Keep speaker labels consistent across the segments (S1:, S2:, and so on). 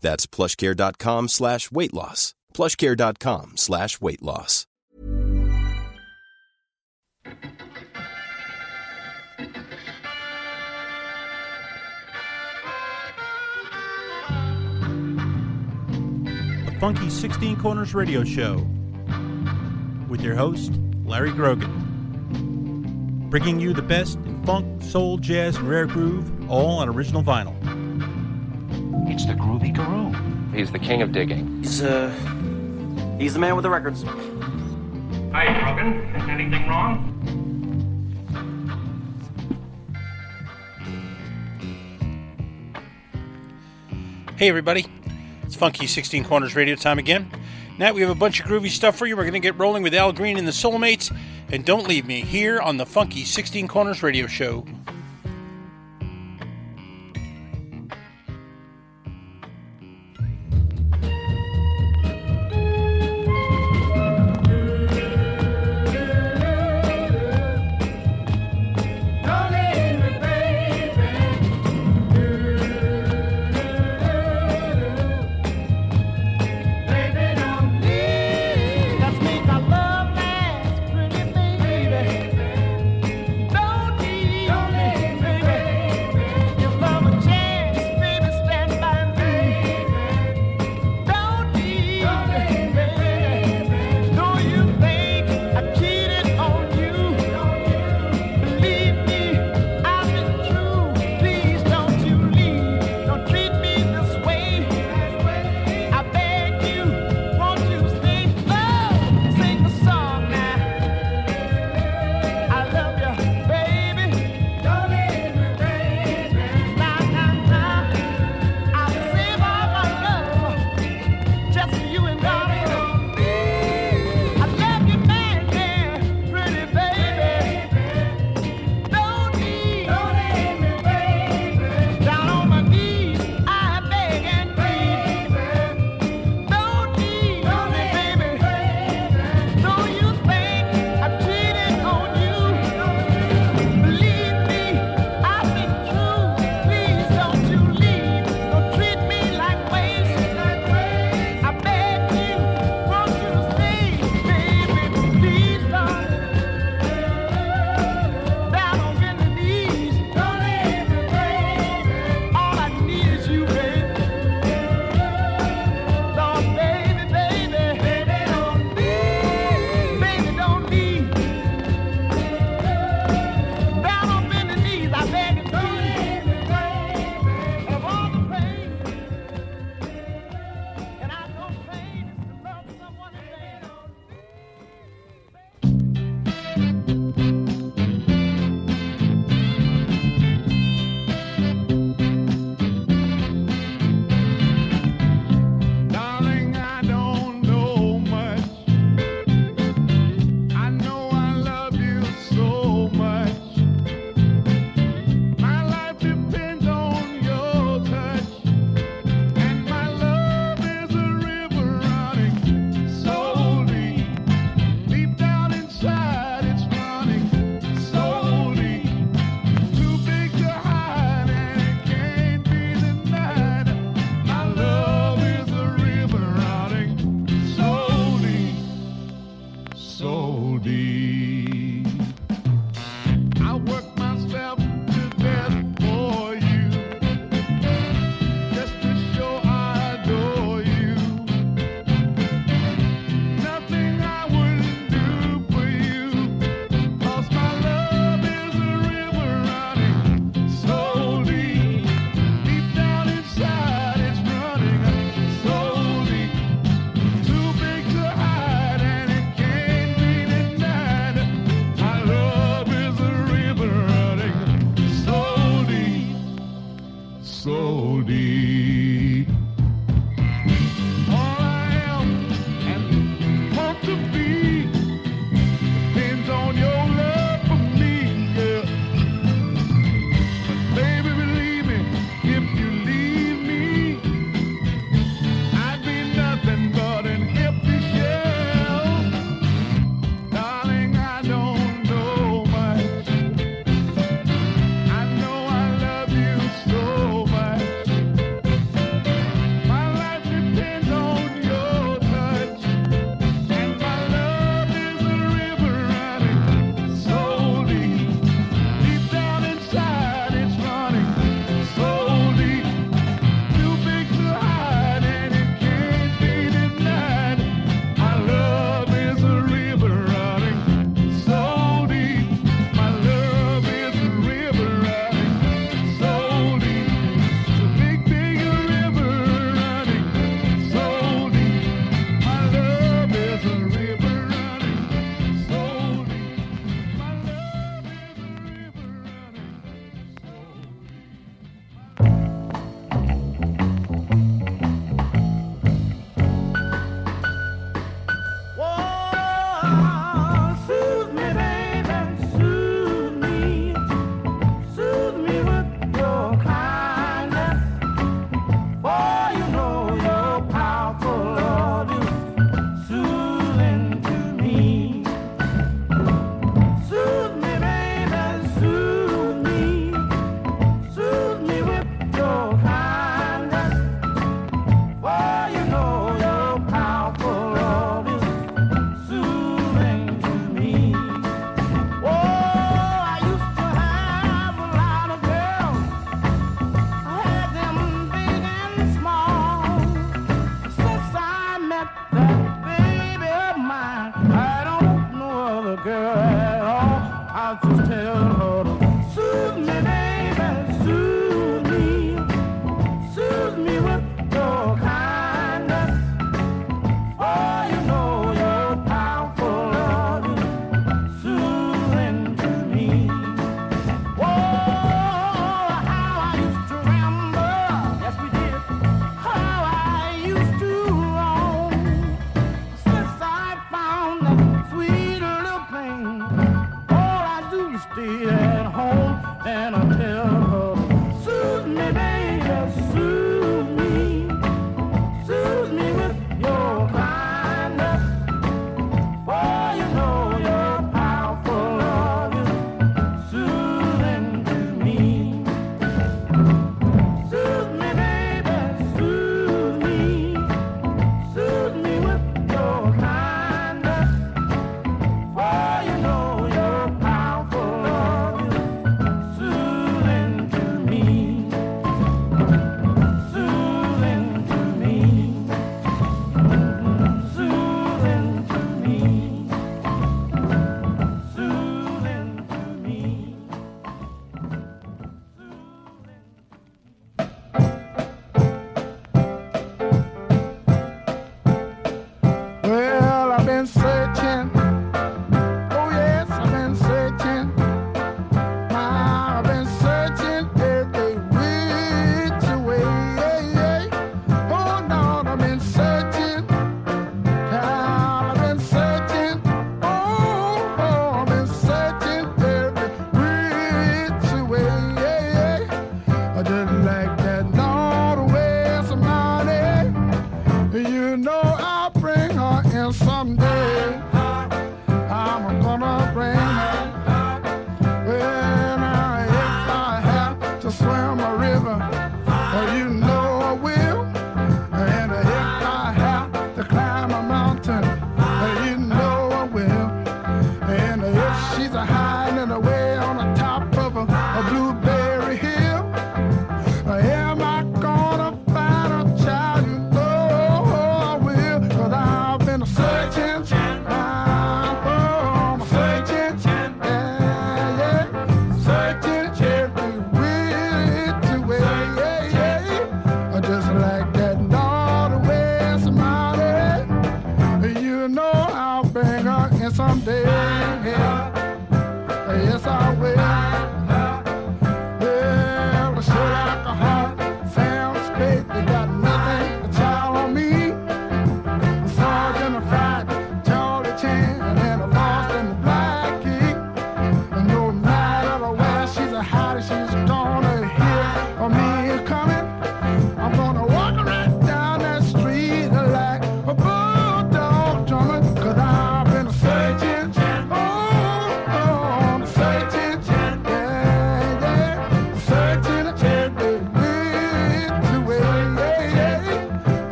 S1: That's plushcare.com slash weight loss. plushcare.com slash weight loss.
S2: The Funky 16 Corners Radio Show with your host, Larry Grogan. Bringing you the best in funk, soul, jazz, and rare groove, all on original vinyl.
S3: It's the Groovy Guru.
S4: He's the king of digging.
S5: He's uh he's the man with the records.
S6: Hi, Grogan. Anything wrong?
S2: Hey, everybody. It's Funky 16 Corners Radio time again. Now we have a bunch of groovy stuff for you. We're going to get rolling with Al Green and the Soulmates. And don't leave me here on the Funky 16 Corners Radio Show.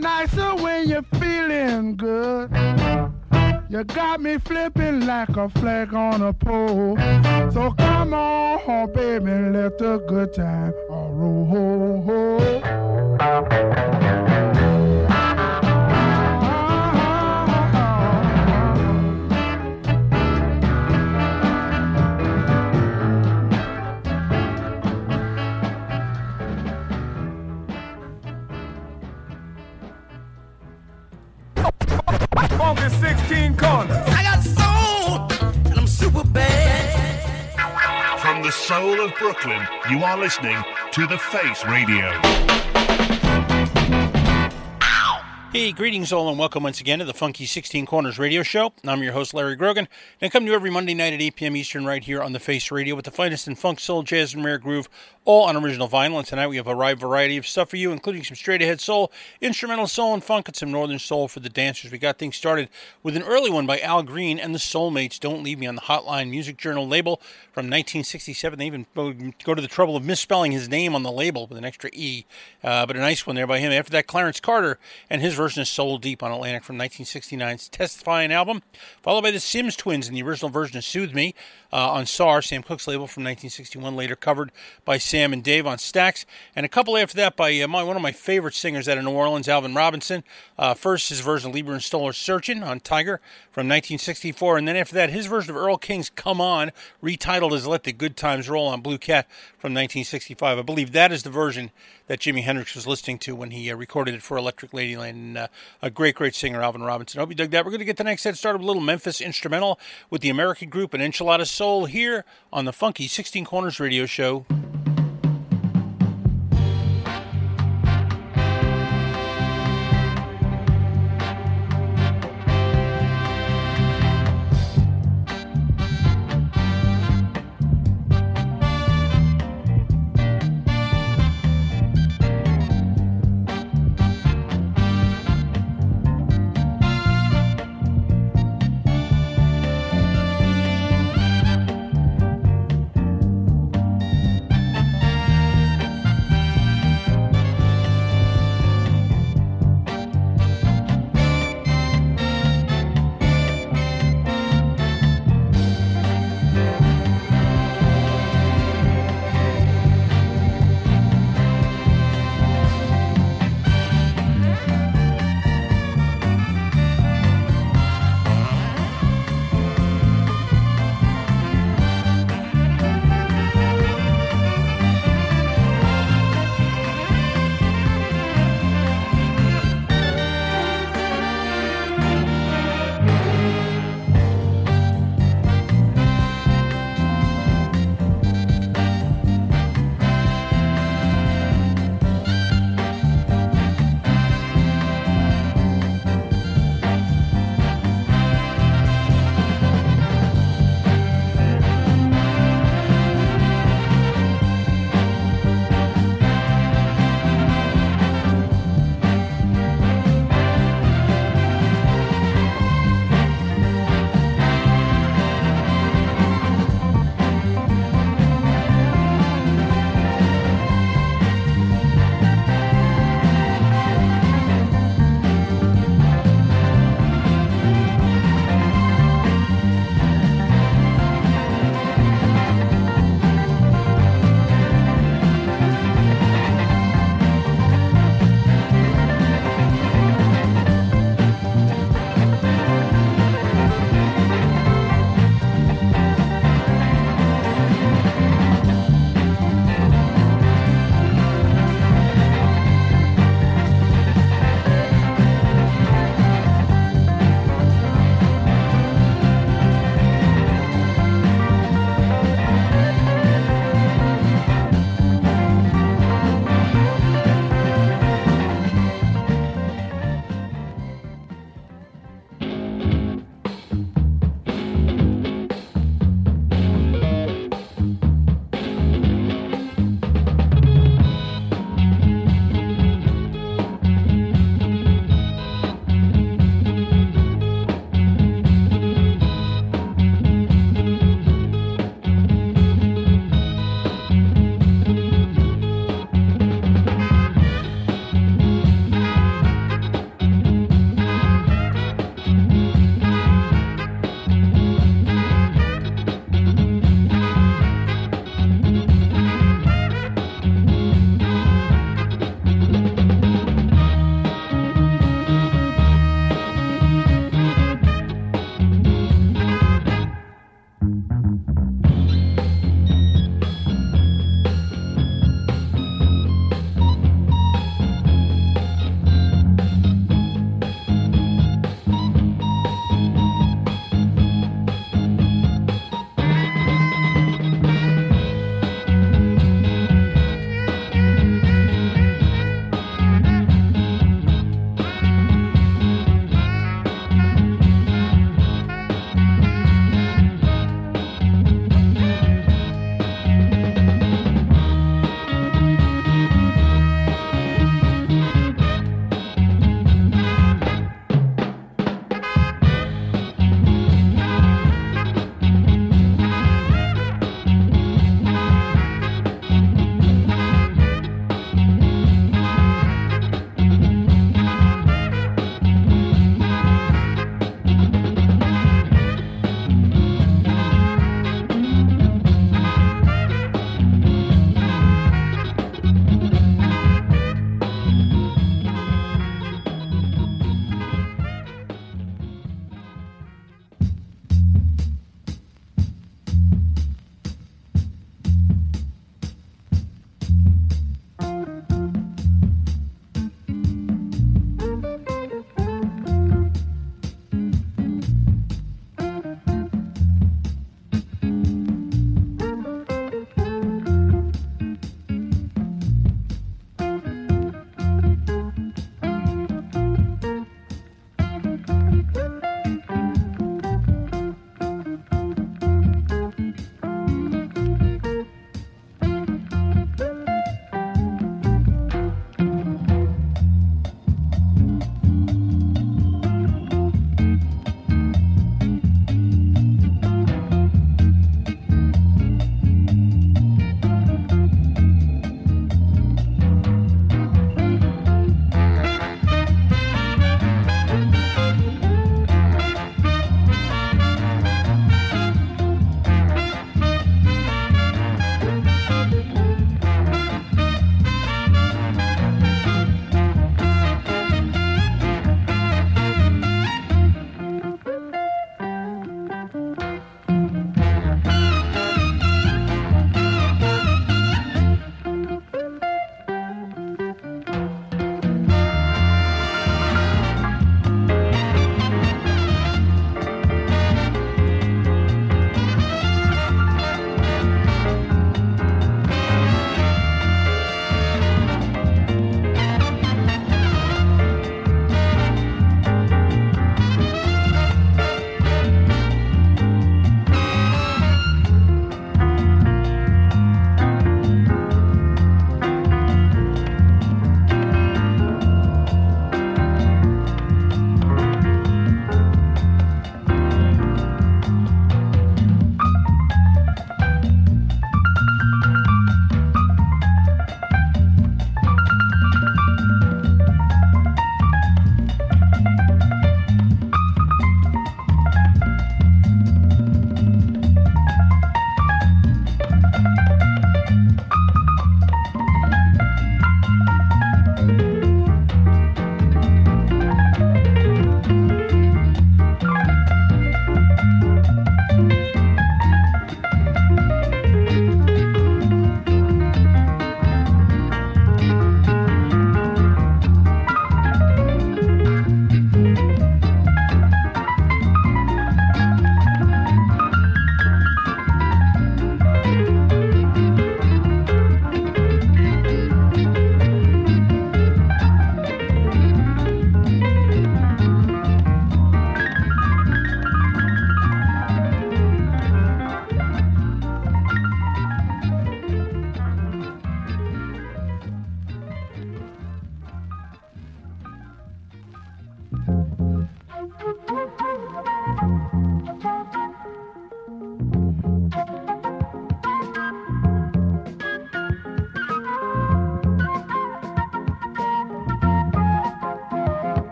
S7: Nicer when you're feeling good. You got me flipping like a flag on a pole. So come on, baby, let the good time roll.
S8: Funky 16 corners. I got soul, and I'm super bad.
S9: From the soul of Brooklyn, you are listening to The Face Radio.
S2: Hey, greetings all and welcome once again to the Funky 16 Corners radio show. I'm your host, Larry Grogan, and I come to you every Monday night at 8 p.m. Eastern right here on The Face Radio with the finest in funk, soul, jazz, and rare groove, all on original vinyl. And tonight we have a wide variety of stuff for you, including some straight ahead soul, instrumental soul, and funk, and some northern soul for the dancers. We got things started with an early one by Al Green and the Soulmates, Don't Leave Me on the Hotline Music Journal label from 1967. They even go to the trouble of misspelling his name on the label with an extra E, uh, but a nice one there by him. After that, Clarence Carter and his version of Soul Deep on Atlantic from 1969's Testifying album, followed by the Sims Twins in the original version of Soothe Me uh, on SAR, Sam Cooke's label from 1961, later covered by Sam and Dave on Stax, and a couple after that by uh, my, one of my favorite singers out of New Orleans, Alvin Robinson. Uh, first, his version of Leiber and Stoller's Searching on Tiger from 1964, and then after that, his version of Earl King's Come On, retitled as Let the Good Times Roll on Blue Cat from 1965. I believe that is the version that Jimi Hendrix was listening to when he uh, recorded it for Electric Ladyland. And, uh, a great, great singer, Alvin Robinson. I hope you dug that. We're going to get the next set started with a little Memphis instrumental with the American group and Enchilada Soul here on the Funky 16 Corners radio show.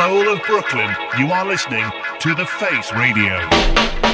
S9: Soul of Brooklyn, you are listening to The Face Radio.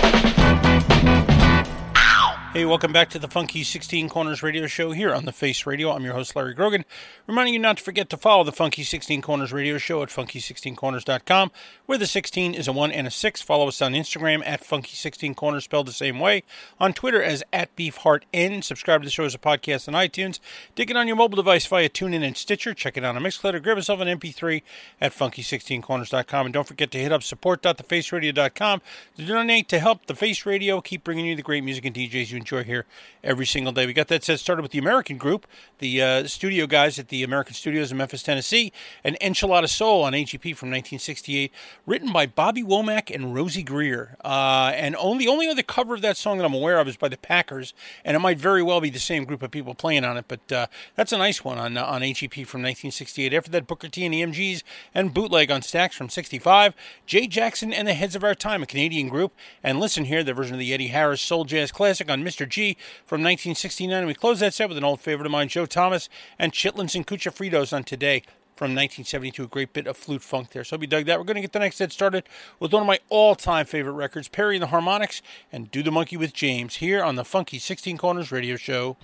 S2: Hey, welcome back to the Funky 16 Corners radio show here on the Face Radio. I'm your host, Larry Grogan, reminding you not to forget to follow the Funky 16 Corners radio show at funky16corners.com, where the 16 is a 1 and a 6. Follow us on Instagram at Funky16Corners, spelled the same way, on Twitter as at BeefHeartN. Subscribe to the show as a podcast on iTunes. Dig it on your mobile device via TuneIn and Stitcher. Check it out on Mixcloud grab yourself an MP3 at Funky16Corners.com. And don't forget to hit up support.thefaceradio.com to donate to help the Face Radio keep bringing you the great music and DJs you here every single day. We got that set started with the American group, the uh, studio guys at the American Studios in Memphis, Tennessee, and Enchilada Soul on AGP from 1968, written by Bobby Womack and Rosey Grier. Uh, and only only other cover of that song that I'm aware of is by the Packers, and it might very well be the same group of people playing on it. But uh, that's a nice one on on AGP from 1968. After that, Booker T and the MGs and Bootleg on Stax from 65. Jay Jackson and the Heads of Our Time, a Canadian group, and listen here, the version of the Eddie Harris Soul Jazz Classic on Mr. G from 1969. And we close that set with an old favorite of mine, Joe Thomas and Chitlins and Cuchifritos on Today from 1972. A great bit of flute funk there. So you dug that. We're going to get the next set started with one of my all-time favorite records, Perry and the Harmonics, and Do the Monkey with James here on the Funky 16 Corners Radio Show.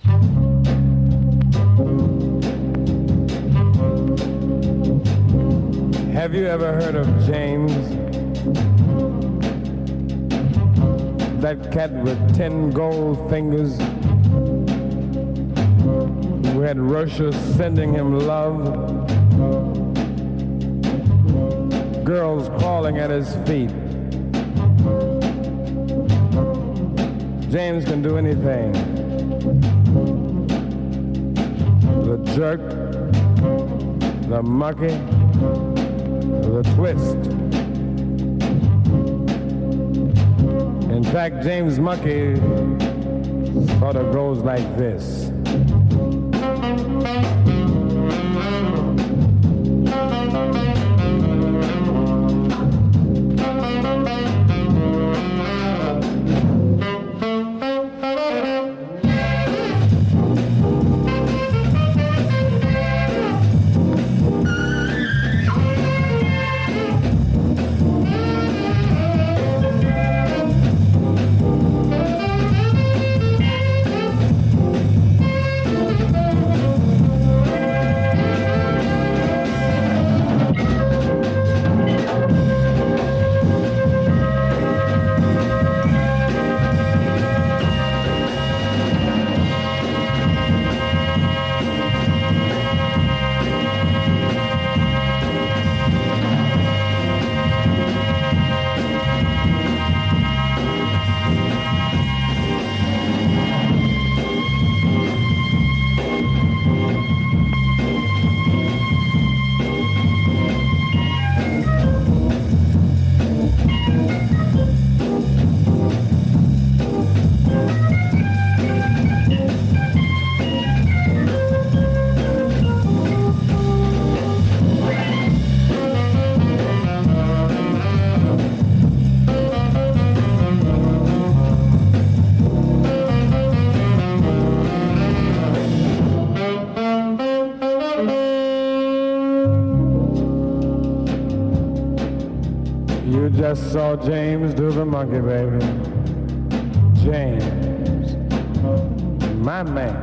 S10: Have you ever heard of James? That cat with ten gold fingers had Russia sending him love. Girls crawling at his feet. James can do anything. The jerk, the monkey, the twist. In fact, James Monkey sort of goes like this. Just saw James do the monkey, baby. James, my man.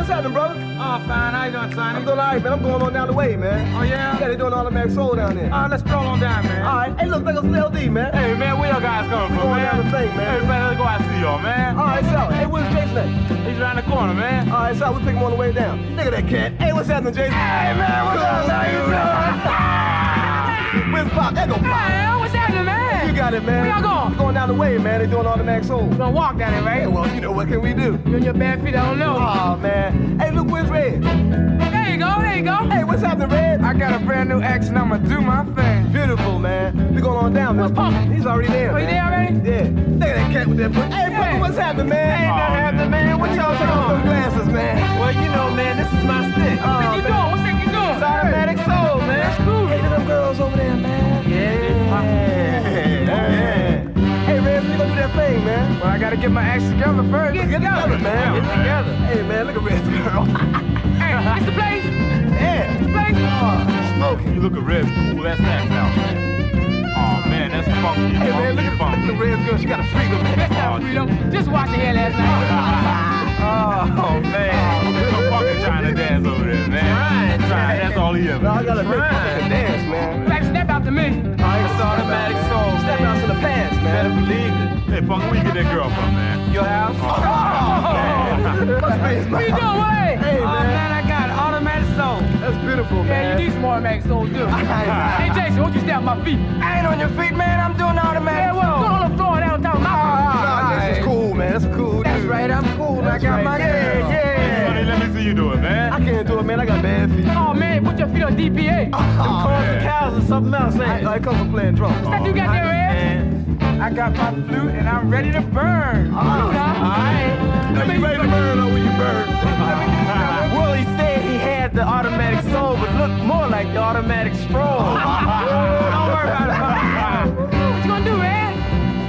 S11: What's happening, brother?
S12: Oh, fine. How you doing, Sonny?
S11: I'm doing all right, man. I'm going on down the way, man.
S12: Oh, yeah?
S11: Yeah, they doing automatic soul down there.
S12: All right, let's stroll on down, man.
S11: All right. Hey, look, look, it's LD, man.
S12: Hey, man, where y'all guys coming from,
S11: going
S12: man?
S11: down the thing, man.
S12: Hey, man, let's go out and see y'all, man.
S11: All right, so, hey, where's Jason at?
S12: He's around the corner, man.
S11: All right, so, we pick him on the way down. Look at that cat. Hey, what's happening, Jason? Hey, man, what's up? How you doing? Where's Pop? There go Pop.
S12: Hey, what's happening, man?
S11: You got it, man.
S12: Where y'all going?
S11: We going down the way, man. They're doing automatic soul.
S12: You gonna walk down there,
S11: Hey,
S12: right?
S11: well, you know, what can we do?
S12: You and your bare feet, I don't know.
S11: Oh, man. Hey, look, where's Red?
S12: There you go, there you go.
S11: Hey, what's happening, Red?
S12: I got a brand new action, I'ma do my thing.
S11: Beautiful, man. We're going on down, man.
S12: Where's Pop?
S11: He's already there,
S12: Oh, you there already?
S11: Yeah. Look at that cat with that butt. Hey, Papa, what's happening, man?
S12: Ain't nothing happening, man. What y'all
S11: Take off those glasses, man.
S12: Well, you know, man, this is my stick.
S11: Oh,
S12: What you
S11: man.
S12: doing? What's that you doing?
S11: It's automatic soul, man.
S12: That's cool.
S11: Hey, look at them girls over there, man.
S12: Yeah.
S11: Yeah. Hey, Red, we gonna do that thing, man.
S12: Well, I gotta get my act together first.
S11: Get together, man.
S12: Get together.
S11: Hey, man, look at Red's girl.
S12: Hey, it's the place.
S11: yeah.
S12: It's the place.
S11: Smoking.
S13: You look at red cool. That's that now, man. Oh man, that's funky.
S11: Hey, man, look at,
S13: funky.
S11: look at Red's girl. She got a freedom, man.
S12: That's not freedom. Oh, Just watching hair last night.
S13: Oh man, some fucking trying to dance over there, man.
S12: Trying,
S13: Trying. That's all he ever.
S11: No, I gotta make
S12: Right.
S11: fucking dance, man.
S12: Like, step out to me.
S11: It's
S12: automatic soul,
S11: Step out to the past,
S13: Better believe it. Hey, punk, where you get that girl from, man?
S12: Your house. Oh.
S11: Must be his
S12: What you
S11: mouth.
S12: doing, Wade?
S11: Hey,
S12: Oh,
S11: man.
S12: man, I got automatic soul.
S11: That's beautiful, man.
S12: Yeah,
S11: man.
S12: you need some automatic soul, too. hey, Jason, won't you stay on my feet? I ain't on your feet, man. I'm doing automatic yeah, well, soul. Go on the floor down on top of my feet.
S11: Nah, this is cool, man. That's cool,
S12: That's right, I'm cool. I got
S11: right.
S12: my
S11: Yeah,
S12: girl.
S11: yeah.
S13: Honey, let me see you do it, man.
S11: I can't do it, man. I got bad feet.
S12: Oh, man, put your feet on DPA.
S11: Oh,
S13: man.
S11: cows or something else, eh? ain't it? I come from playing drums.
S12: That you got there, oh, Ed? I got my flute and I'm ready to burn.
S11: Ah.
S12: Flute, huh?
S11: all right. Are you ready to burn or will you burn?
S12: Willie said he had the automatic soul, but looked more like the automatic stroll. Don't worry about it. What you gonna do, man?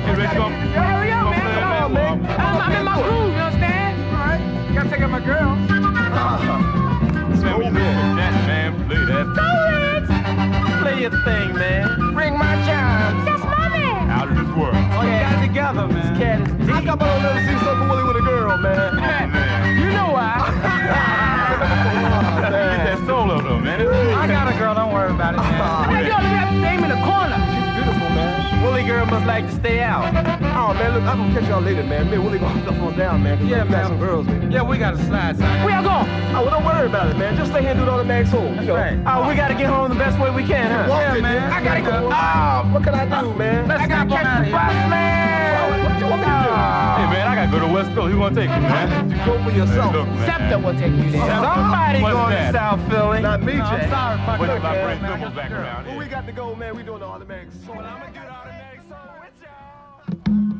S13: Hey, Rich, you gonna-
S12: Hurry up, man. Come on, man. I'm, I'm in my groove, you understand? All right. Gotta take out my girl. Your thing, man. Bring my chimes. That's my man.
S13: Out of this world.
S12: Oh, yeah. Got together, man. This cat is
S11: I got my own little see something Willie with a girl, man.
S13: Oh, man.
S12: You know why?
S13: Get that soul up, though, man.
S12: I got a girl, don't worry about it, man. Hey, yo, girl must like to stay out.
S11: Oh, man, look, I'm gonna catch y'all later, man. Me and Willie gonna stuff on down, man. 'cause
S12: Yeah,
S11: we got
S12: man.
S11: some girls, man.
S12: Yeah, we got to slide, son. Where y'all going?
S11: Oh, well, don't worry about it, man. Just stay here and do it on the mag soul. You know.
S12: Right. Oh, we got to get home the best way we can, huh?
S11: Walk
S12: yeah,
S11: it,
S12: man.
S11: man.
S12: I got to go.
S11: Ah, what can I do, man?
S12: Let's I got to catch the bus, man.
S11: What you want me to do?
S13: Hey, man, I gotta go to West Coast. Who gonna take me, man?
S11: You go for yourself.
S13: Hey, look, man.
S12: Scepter will take you there.
S13: Scepter?
S12: Somebody
S13: What's
S12: going
S13: that?
S12: to South Philly.
S11: Not me,
S12: No,
S11: Jay.
S12: I'm sorry, my
S13: Wait
S12: girl.
S13: till I bring
S12: man.
S13: Back around
S11: Well, we got to go, man. We doing the automatic soul. I'm gonna get
S8: Thank you.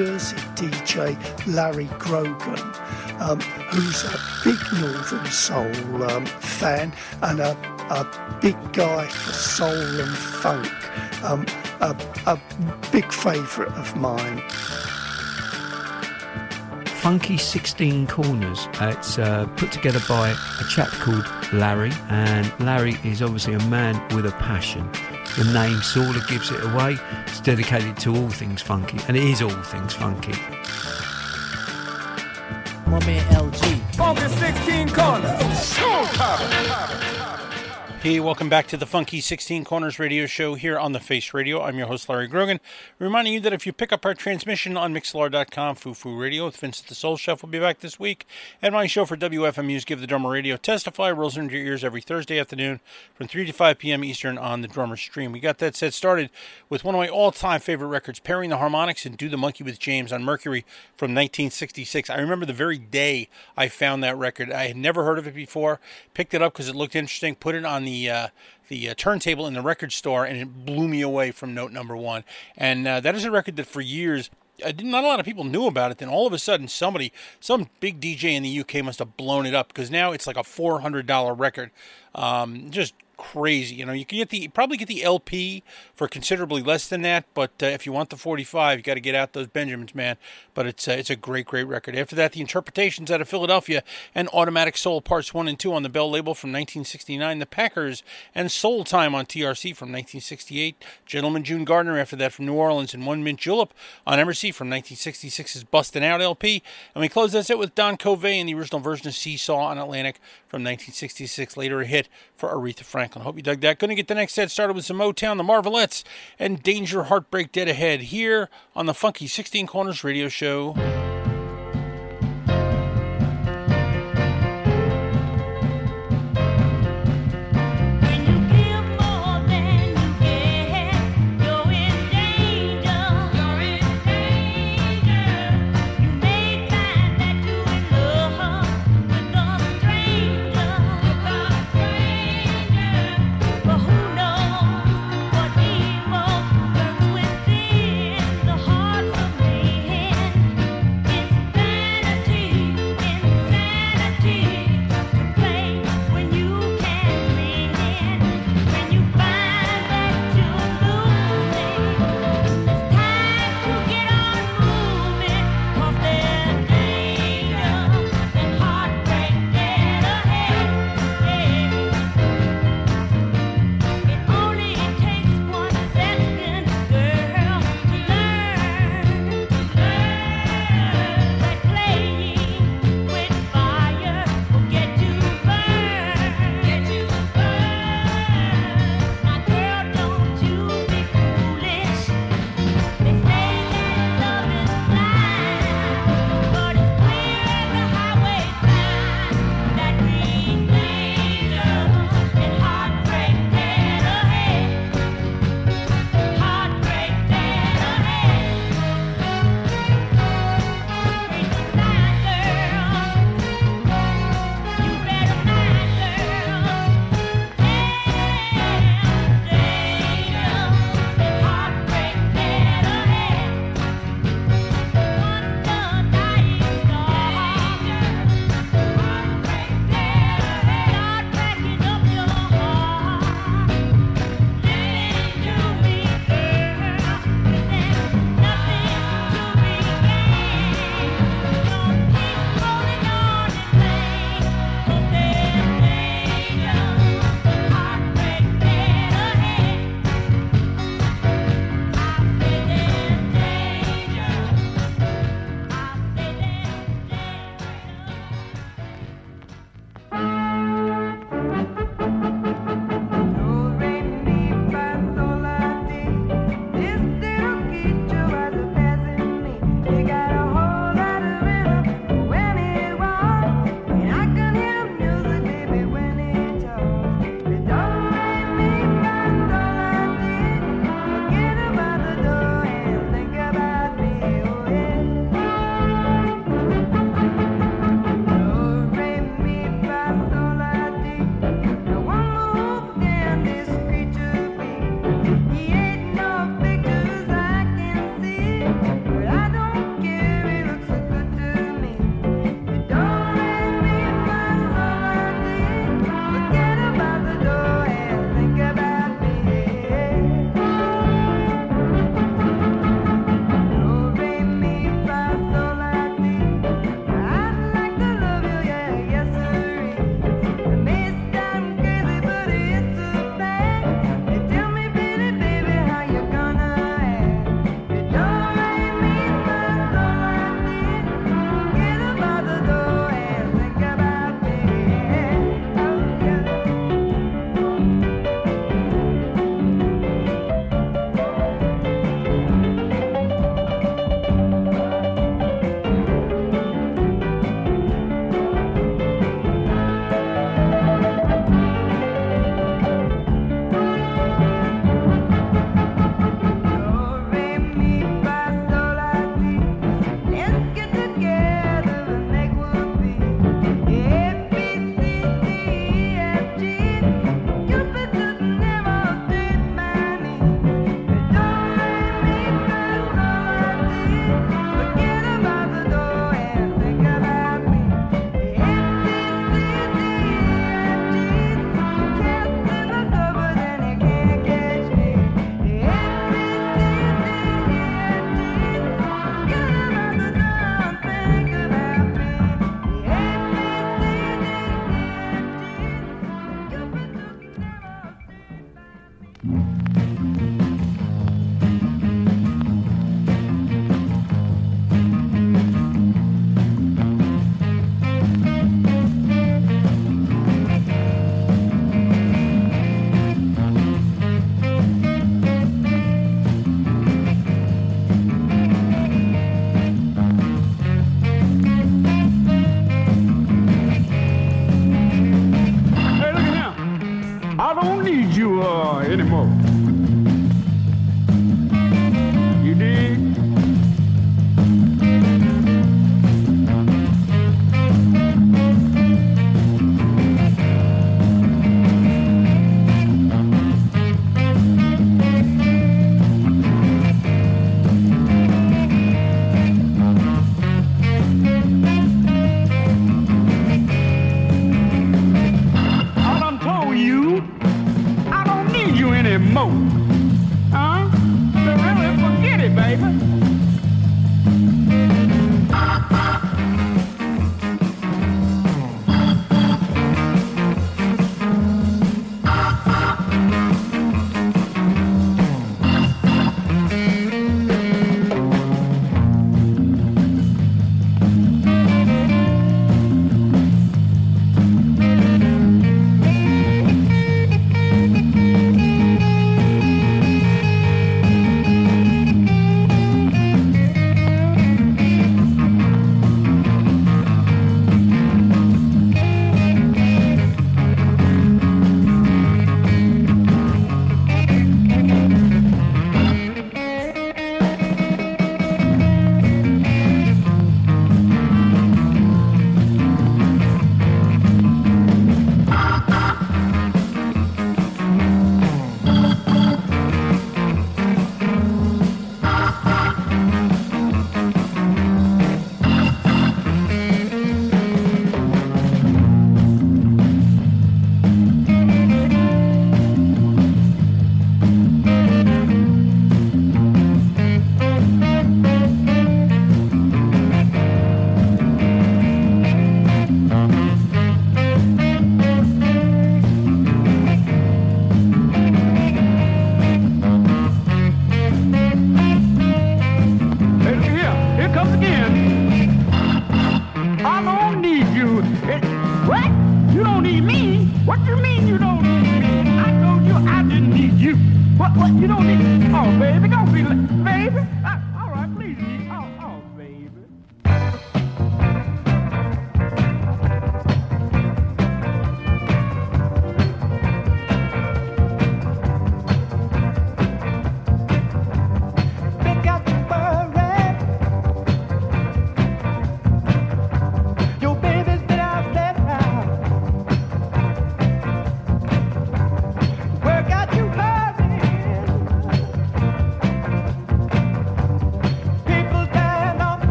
S14: Jersey DJ Larry Grogan, um, who's a big Northern Soul um, fan and a, a big guy for soul and funk. Um, a, a big favourite of mine.
S15: Funky 16 Corners. Uh, it's uh, put together by a chap called Larry, and Larry is obviously a man with a passion. The name sort of gives it away. It's dedicated to all things funky, and it is all things funky.
S16: My man LG.
S11: Funky 16 corners. Showtime.
S2: Hey, welcome back to the Funky 16 Corners radio show here on The Face Radio. I'm your host, Larry Grogan, reminding you that if you pick up our transmission on Mixlr.com, Foo Radio with Vincent the Soul Chef will be back this week. And my show for WFMU's Give the Drummer Radio Testify rolls into your ears every Thursday afternoon from 3 to 5 p.m. Eastern on the Drummer Stream. We got that set started with one of my all-time favorite records, Pairing the Harmonics and Do the Monkey with James on Mercury from 1966. I remember the very day I found that record. I had never heard of it before, picked it up because it looked interesting, put it on the uh, the uh, turntable in the record store, and it blew me away from note number one. And uh, that is a record that for years. Didn't, not a lot of people knew about it. Then all of a sudden, somebody, some big DJ in the UK must have blown it up because now it's like a four hundred dollar record. Um, just crazy. You know, you can get the probably get the LP for considerably less than that, but uh, if you want the 45, you got to get out those Benjamins, man. But it's uh, it's a great great record. After that, the interpretations out of Philadelphia and Automatic Soul Parts 1 and 2 on the Bell label from 1969, the Packers and Soul Time on TRC from 1968, Gentleman June Gardner after that from New Orleans and One Mint Julep on MRC from 1966's Bustin' Out LP, and we close that set with Don Covay and the original version of Seesaw on Atlantic from 1966, later a hit for Aretha Franklin. I hope you dug that. Going to get the next set started with some Motown, the Marvelettes, and Danger Heartbreak Dead Ahead here on the Funky 16 Corners radio show.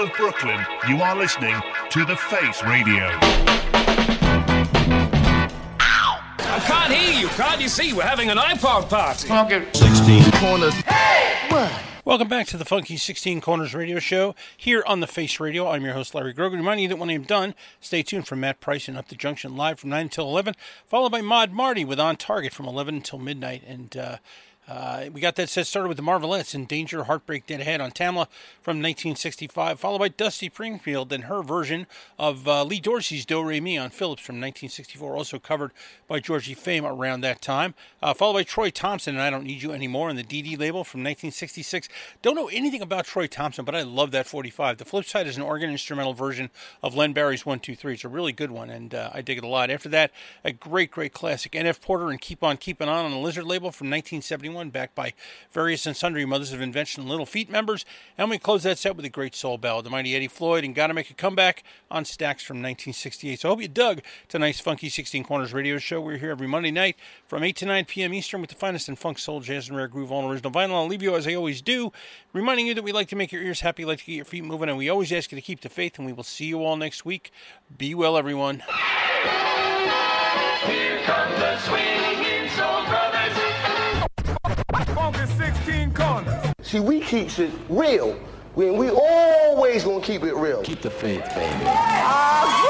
S12: Of
S9: Brooklyn, you are listening to The Face Radio.
S17: I can't hear you. Can't you see? We're having an iPod party.
S2: 16 corners. What? Welcome back to the Funky 16 Corners Radio Show here on the Face Radio. I'm your host, Larry Grogan. Reminding you that when I'm done, stay tuned for Matt Price and Up the Junction live from 9 until 11, followed by Mod Marty with On Target from 11 until midnight. And, uh, uh, we got that set started with the Marvelettes in Danger, Heartbreak, Dead Ahead on Tamla from 1965, followed by Dusty Springfield and her version of uh, Lee Dorsey's Do Re Mi on Philips from 1964, also covered by Georgie Fame around that time, uh, followed by Troy Thompson and I Don't Need You Anymore on the DD label from 1966. Don't know anything about Troy Thompson, but I love that 45. The flip side is an organ instrumental version of Len Barry's 123. It's a really good one, and uh, I dig it a lot. After that, a great, great classic, N.F. Porter and Keep On Keeping On on the Lizard label from 1971 backed by various and sundry Mothers of Invention and Little Feat members. And we close that set with a great soul ballad, the mighty Eddie Floyd, and Gotta Make a Comeback on Stax from 1968. So I hope you dug tonight's Funky 16 Corners radio show. We're here every Monday night from 8 to 9 p.m. Eastern with the finest in funk, soul, jazz, and rare groove on original vinyl. I'll leave you as I always do, reminding you that we like to make your ears happy, like to get your feet moving, and we always ask you to keep the faith, and we will see you all next week. Be well, everyone.
S11: Here come the swinging Funky 16 corners.
S18: See, we keeps it real. When we always gonna keep it real.
S19: Keep the faith, baby.
S11: Ah,